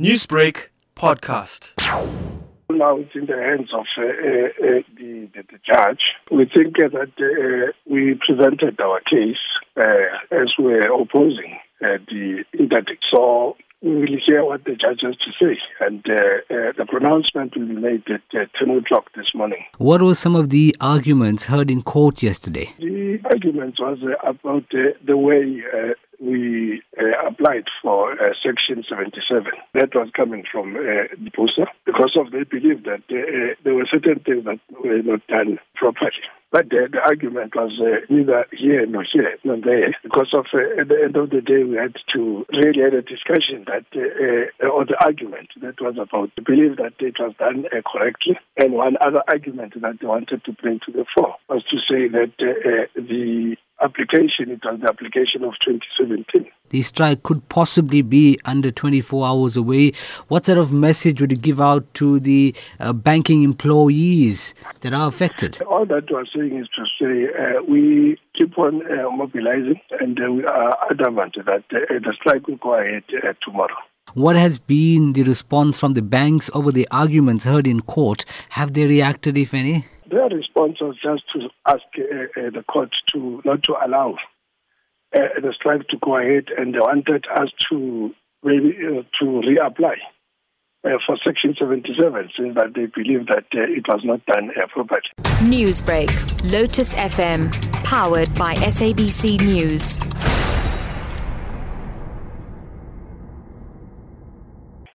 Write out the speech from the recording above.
Newsbreak podcast. Now it's in the hands of uh, uh, uh, the, the, the judge. We think uh, that uh, we presented our case uh, as we're opposing the interdict. So we will hear what the judge has to say, and the pronouncement will be made at 10 o'clock this morning. What were some of the arguments heard in court yesterday? The argument was about the way uh, applied for uh, Section 77. That was coming from uh, the BUSA because of they believe that uh, there were certain things that were not done properly. But the, the argument was uh, neither here nor here nor there because of uh, at the end of the day we had to really have a discussion that uh, uh, or the argument that was about the belief that it was done uh, correctly and one other argument that they wanted to bring to the fore was to say that uh, the application, it was the application of 2017. The strike could possibly be under 24 hours away. What sort of message would you give out to the uh, banking employees that are affected? All that we're saying is to say uh, we keep on uh, mobilizing and uh, we are adamant that uh, the strike will go ahead uh, tomorrow. What has been the response from the banks over the arguments heard in court? Have they reacted, if any? Their response was just to ask uh, uh, the court to not to allow uh, the strike to go ahead, and they wanted us to maybe uh, to reapply uh, for Section 77, since that they believe that it was not done properly. Newsbreak, Lotus FM, powered by SABC News.